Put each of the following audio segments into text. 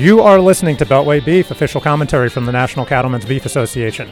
You are listening to Beltway Beef, official commentary from the National Cattlemen's Beef Association.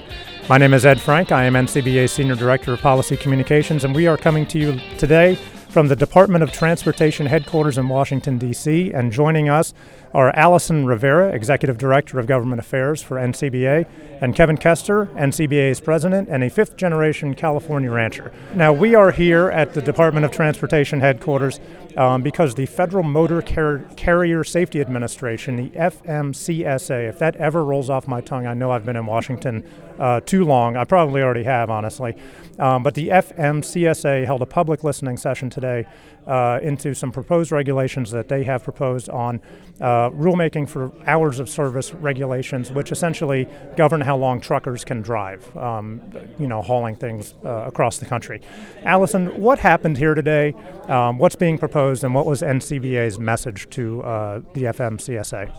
My name is Ed Frank. I am NCBA Senior Director of Policy Communications, and we are coming to you today from the Department of Transportation headquarters in Washington, D.C. And joining us are Allison Rivera, Executive Director of Government Affairs for NCBA, and Kevin Kester, NCBA's President and a fifth generation California rancher. Now, we are here at the Department of Transportation headquarters um, because the Federal Motor Car- Carrier Safety Administration, the FMCSA, if that ever rolls off my tongue, I know I've been in Washington uh, too long. I probably already have, honestly. Um, but the FMCSA held a public listening session today uh, into some proposed regulations that they have proposed on uh, rulemaking for hours of service regulations, which essentially govern how long truckers can drive, um, you know, hauling things uh, across the country. Allison, what happened here today? Um, what's being proposed, and what was NCBA's message to uh, the FMCSA?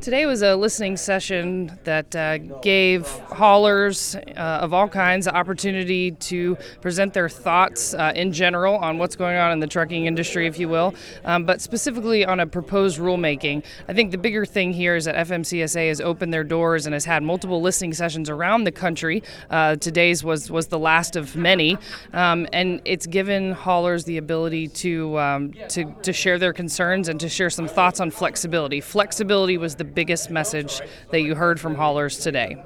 Today was a listening session that uh, gave haulers uh, of all kinds the opportunity to present their thoughts uh, in general on what's going on in the trucking industry, if you will, um, but specifically on a proposed rulemaking. I think the bigger thing here is that FMCSA has opened their doors and has had multiple listening sessions around the country. Uh, today's was was the last of many, um, and it's given haulers the ability to um, to to share their concerns and to share some thoughts on flexibility. Flexibility was the biggest message that you heard from haulers today?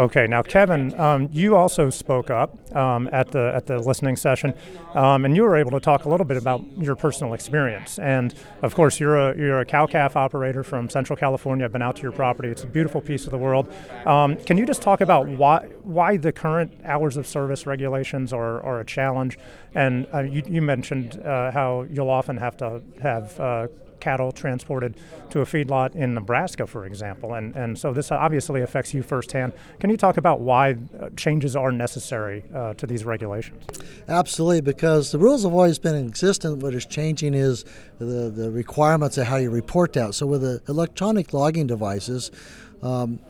Okay, now Kevin, um, you also spoke up um, at the at the listening session, um, and you were able to talk a little bit about your personal experience. And of course, you're a you're a cow calf operator from Central California. I've been out to your property; it's a beautiful piece of the world. Um, can you just talk about why why the current hours of service regulations are, are a challenge? And uh, you, you mentioned uh, how you'll often have to have uh, cattle transported to a feedlot in Nebraska, for example. And, and so this obviously affects you firsthand. Can you talk about why uh, changes are necessary uh, to these regulations? Absolutely, because the rules have always been in existence. What is changing is the, the requirements of how you report that. So with the electronic logging devices, um,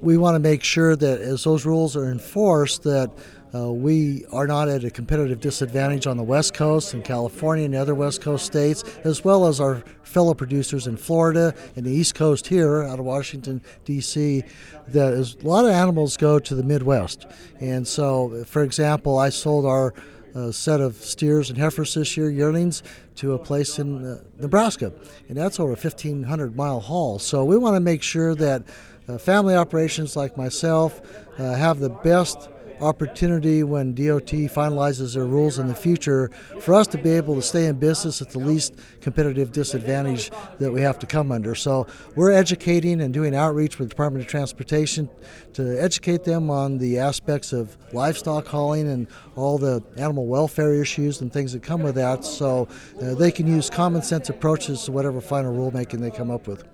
we want to make sure that as those rules are enforced, that uh, we are not at a competitive disadvantage on the West Coast and California and the other West Coast states, as well as our fellow producers in Florida and the East Coast here out of Washington, D.C. That is, a lot of animals go to the Midwest. And so, for example, I sold our uh, set of steers and heifers this year, yearlings, to a place in uh, Nebraska. And that's over a 1,500 mile haul. So we want to make sure that uh, family operations like myself uh, have the best opportunity when DOT finalizes their rules in the future for us to be able to stay in business at the least competitive disadvantage that we have to come under. So we're educating and doing outreach with the Department of Transportation to educate them on the aspects of livestock hauling and all the animal welfare issues and things that come with that so uh, they can use common sense approaches to whatever final rulemaking they come up with.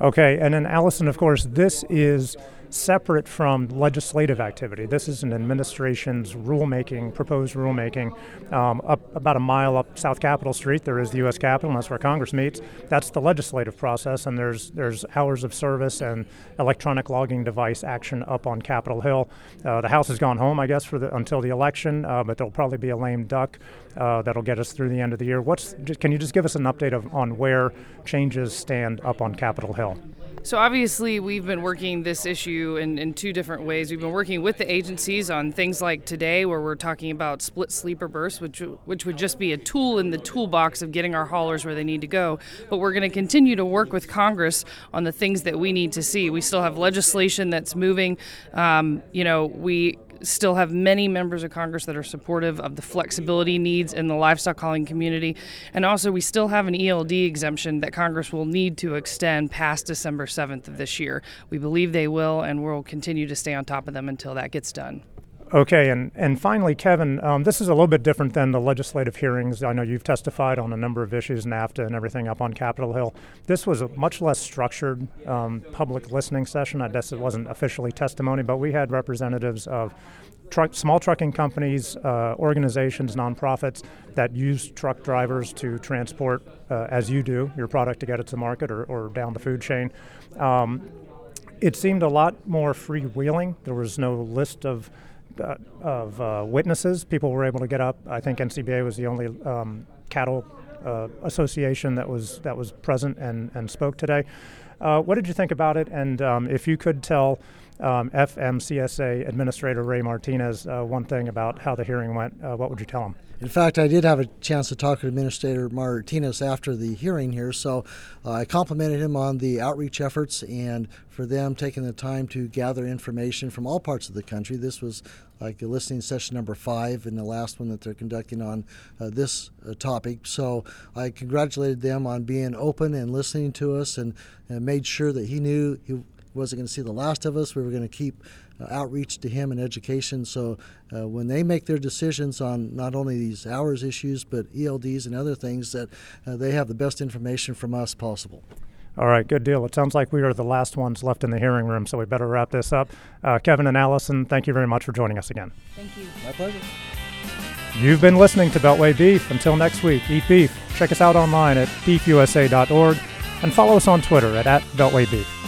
Okay, and then Allison, of course, this is separate from legislative activity. This is an administration's rulemaking, proposed rulemaking. Um, up about a mile up South Capitol Street, there is the U.S. Capitol, and that's where Congress meets. That's the legislative process, and there's there's hours of service and electronic logging device action up on Capitol Hill. Uh, the House has gone home, I guess, for the, until the election, uh, but there'll probably be a lame duck uh, that'll get us through the end of the year. What's can you just give us an update of on where changes stand up on Capitol Hill? So obviously, we've been working this issue in, in two different ways. We've been working with the agencies on things like today, where we're talking about split sleeper berths, which which would just be a tool in the toolbox of getting our haulers where they need to go. But we're going to continue to work with Congress on the things that we need to see. We still have legislation that's moving. Um, you know, we still have many members of Congress that are supportive of the flexibility needs in the livestock hauling community. And also, we still have an ELD exemption that Congress will need to extend past December 7th of this year. We believe they will, and we'll continue to stay on top of them until that gets done. Okay, and, and finally, Kevin, um, this is a little bit different than the legislative hearings. I know you've testified on a number of issues, NAFTA and everything up on Capitol Hill. This was a much less structured um, public listening session. I guess it wasn't officially testimony, but we had representatives of truck, small trucking companies, uh, organizations, nonprofits that use truck drivers to transport, uh, as you do, your product to get it to market or, or down the food chain. Um, it seemed a lot more freewheeling. There was no list of uh, of uh, witnesses. People were able to get up. I think NCBA was the only um, cattle uh, association that was that was present and, and spoke today. Uh, what did you think about it? And um, if you could tell um, FMCSA Administrator Ray Martinez uh, one thing about how the hearing went, uh, what would you tell him? In fact, I did have a chance to talk to Administrator Martinez after the hearing here, so uh, I complimented him on the outreach efforts and for them taking the time to gather information from all parts of the country. This was like a listening session number five and the last one that they're conducting on uh, this uh, topic. So I congratulated them on being open and listening to us and, and made sure that he knew he wasn't going to see the last of us. We were going to keep uh, outreach to him and education. So uh, when they make their decisions on not only these hours issues but ELDs and other things, that uh, they have the best information from us possible. All right, good deal. It sounds like we are the last ones left in the hearing room, so we better wrap this up. Uh, Kevin and Allison, thank you very much for joining us again. Thank you. My pleasure. You've been listening to Beltway Beef. Until next week, eat beef. Check us out online at beefusa.org and follow us on Twitter at, at Beltway Beef.